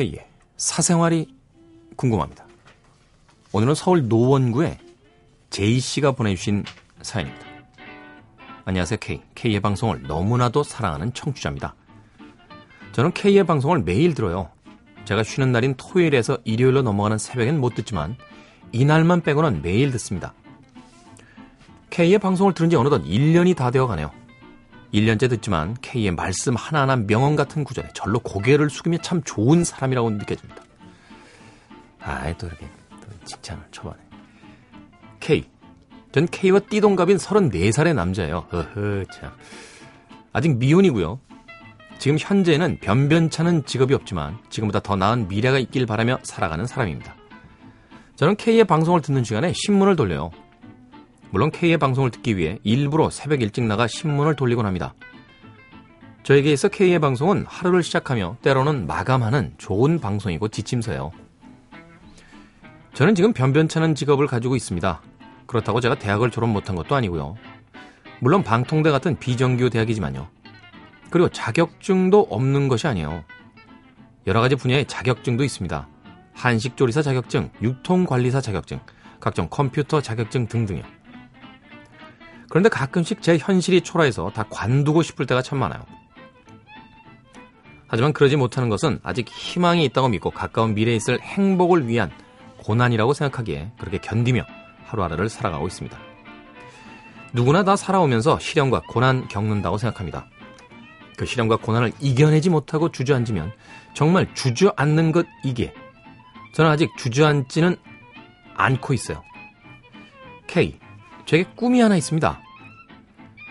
K의 사생활이 궁금합니다. 오늘은 서울 노원구에 제이 씨가 보내주신 사연입니다. 안녕하세요, K. K의 방송을 너무나도 사랑하는 청취자입니다. 저는 K의 방송을 매일 들어요. 제가 쉬는 날인 토요일에서 일요일로 넘어가는 새벽엔 못 듣지만 이날만 빼고는 매일 듣습니다. K의 방송을 들은 지 어느덧 1년이 다 되어 가네요. 1년째 듣지만 K의 말씀 하나하나 명언 같은 구절에 절로 고개를 숙이며 참 좋은 사람이라고 느껴집니다. 아이, 또 이렇게 또 칭찬을 초반에. K. 전 K와 띠동갑인 34살의 남자예요. 허허, 참. 아직 미혼이고요. 지금 현재는 변변찮은 직업이 없지만 지금보다 더 나은 미래가 있길 바라며 살아가는 사람입니다. 저는 K의 방송을 듣는 시간에 신문을 돌려요. 물론 K의 방송을 듣기 위해 일부러 새벽 일찍 나가 신문을 돌리곤 합니다. 저에게 있어 K의 방송은 하루를 시작하며 때로는 마감하는 좋은 방송이고 지침서예요. 저는 지금 변변찮은 직업을 가지고 있습니다. 그렇다고 제가 대학을 졸업 못한 것도 아니고요. 물론 방통대 같은 비정규 대학이지만요. 그리고 자격증도 없는 것이 아니에요. 여러 가지 분야의 자격증도 있습니다. 한식조리사 자격증, 유통관리사 자격증, 각종 컴퓨터 자격증 등등요. 그런데 가끔씩 제 현실이 초라해서 다 관두고 싶을 때가 참 많아요. 하지만 그러지 못하는 것은 아직 희망이 있다고 믿고 가까운 미래에 있을 행복을 위한 고난이라고 생각하기에 그렇게 견디며 하루하루를 살아가고 있습니다. 누구나 다 살아오면서 시련과 고난 겪는다고 생각합니다. 그 시련과 고난을 이겨내지 못하고 주저앉으면 정말 주저앉는 것 이게 저는 아직 주저앉지는 않고 있어요. K 제게 꿈이 하나 있습니다.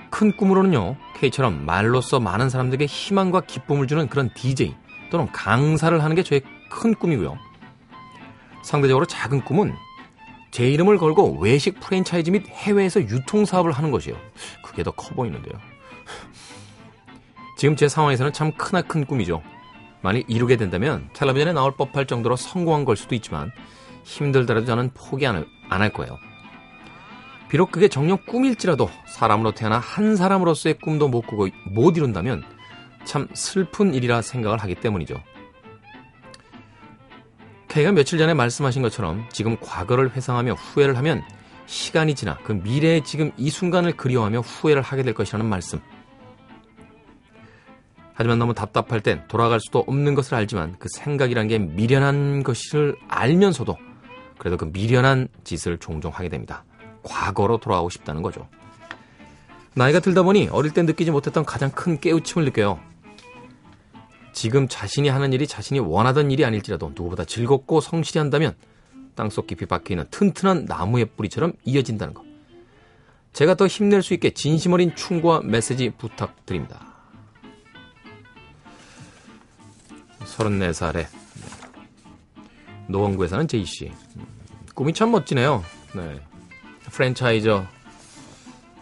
큰 꿈으로는요, K처럼 말로써 많은 사람들에게 희망과 기쁨을 주는 그런 DJ 또는 강사를 하는 게 저의 큰 꿈이고요. 상대적으로 작은 꿈은 제 이름을 걸고 외식 프랜차이즈 및 해외에서 유통사업을 하는 것이에요. 그게 더 커 보이는데요. 지금 제 상황에서는 참 크나큰 꿈이죠. 만일 이루게 된다면 텔레비전에 나올 법할 정도로 성공한 걸 수도 있지만 힘들더라도 저는 포기 안 할 거예요. 비록 그게 정녕 꿈일지라도 사람으로 태어나 한 사람으로서의 꿈도 못 꾸고 못 이룬다면 참 슬픈 일이라 생각을 하기 때문이죠. K가 며칠 전에 말씀하신 것처럼 지금 과거를 회상하며 후회를 하면 시간이 지나 그 미래의 지금 이 순간을 그리워하며 후회를 하게 될 것이라는 말씀. 하지만 너무 답답할 땐 돌아갈 수도 없는 것을 알지만 그 생각이란 게 미련한 것을 알면서도 그래도 그 미련한 짓을 종종 하게 됩니다. 과거로 돌아가고 싶다는 거죠. 나이가 들다 보니 어릴 때 느끼지 못했던 가장 큰 깨우침을 느껴요. 지금 자신이 하는 일이 자신이 원하던 일이 아닐지라도 누구보다 즐겁고 성실히 한다면 땅속 깊이 박혀 있는 튼튼한 나무의 뿌리처럼 이어진다는 것. 제가 더 힘낼 수 있게 진심 어린 충고와 메시지 부탁드립니다. 34살에 노원구에 사는 제이씨. 꿈이 참 멋지네요. 네. 프랜차이저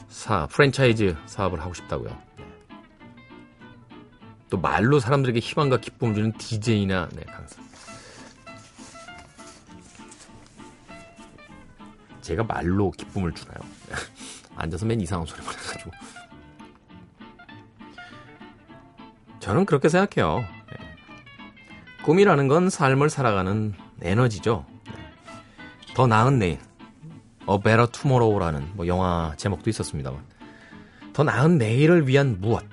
사 프랜차이즈 사업을 하고 싶다고요. 네. 또 말로 사람들에게 희망과 기쁨을 주는 DJ나 네, 강사. 제가 말로 기쁨을 주나요? 앉아서 맨 이상한 소리만 해가지고. 저는 그렇게 생각해요. 네. 꿈이라는 건 삶을 살아가는 에너지죠. 네. 더 나은 내일, A Better Tomorrow라는 뭐 영화 제목도 있었습니다만 더 나은 내일을 위한 무엇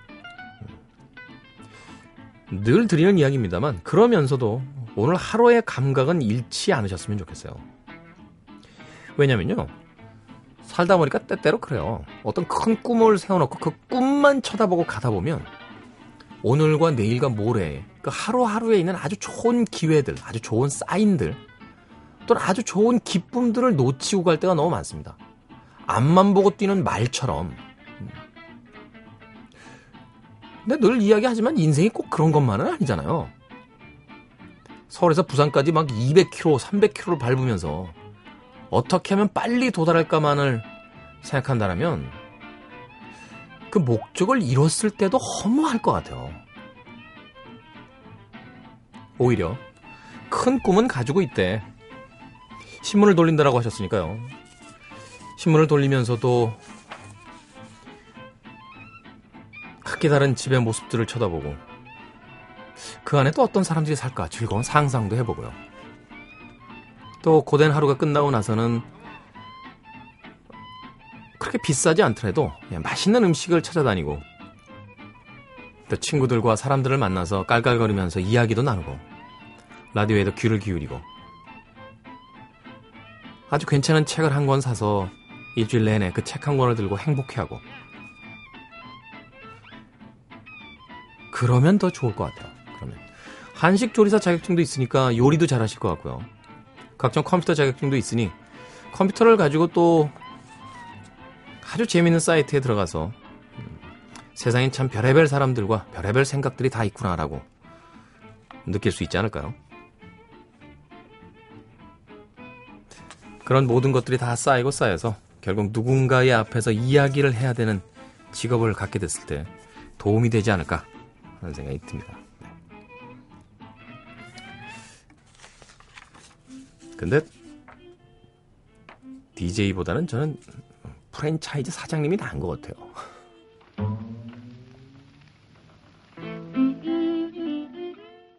늘 드리는 이야기입니다만 그러면서도 오늘 하루의 감각은 잃지 않으셨으면 좋겠어요. 왜냐면요. 살다 보니까 때때로 그래요. 어떤 큰 꿈을 세워놓고 그 꿈만 쳐다보고 가다 보면 오늘과 내일과 모레 그 하루하루에 있는 아주 좋은 기회들, 아주 좋은 사인들 또는 아주 좋은 기쁨들을 놓치고 갈 때가 너무 많습니다. 앞만 보고 뛰는 말처럼. 근데 늘 이야기하지만 인생이 꼭 그런 것만은 아니잖아요. 서울에서 부산까지 막 200km, 300km를 밟으면서 어떻게 하면 빨리 도달할까만을 생각한다면 그 목적을 잃었을 때도 허무할 것 같아요. 오히려 큰 꿈은 가지고 있대. 신문을 돌린다라고 하셨으니까요. 신문을 돌리면서도 각기 다른 집의 모습들을 쳐다보고 그그 안에 또 어떤 사람들이 살까 즐거운 상상도 해보고요. 또 고된 하루가 끝나고 나서는 그렇게 비싸지 않더라도 맛있는 음식을 찾아다니고 또 친구들과 사람들을 만나서 깔깔거리면서 이야기도 나누고 라디오에도 귀를 기울이고 아주 괜찮은 책을 한 권 사서 일주일 내내 그 책 한 권을 들고 행복해하고 그러면 더 좋을 것 같아요. 그러면 한식 조리사 자격증도 있으니까 요리도 잘하실 것 같고요. 각종 컴퓨터 자격증도 있으니 컴퓨터를 가지고 또 아주 재밌는 사이트에 들어가서 음, 세상엔 참 별의별 사람들과 별의별 생각들이 다 있구나라고 느낄 수 있지 않을까요? 그런 모든 것들이 다 쌓이고 쌓여서 결국 누군가의 앞에서 이야기를 해야 되는 직업을 갖게 됐을 때 도움이 되지 않을까 하는 생각이 듭니다. 네. 근데 DJ보다는 저는 프랜차이즈 사장님이 나은 것 같아요.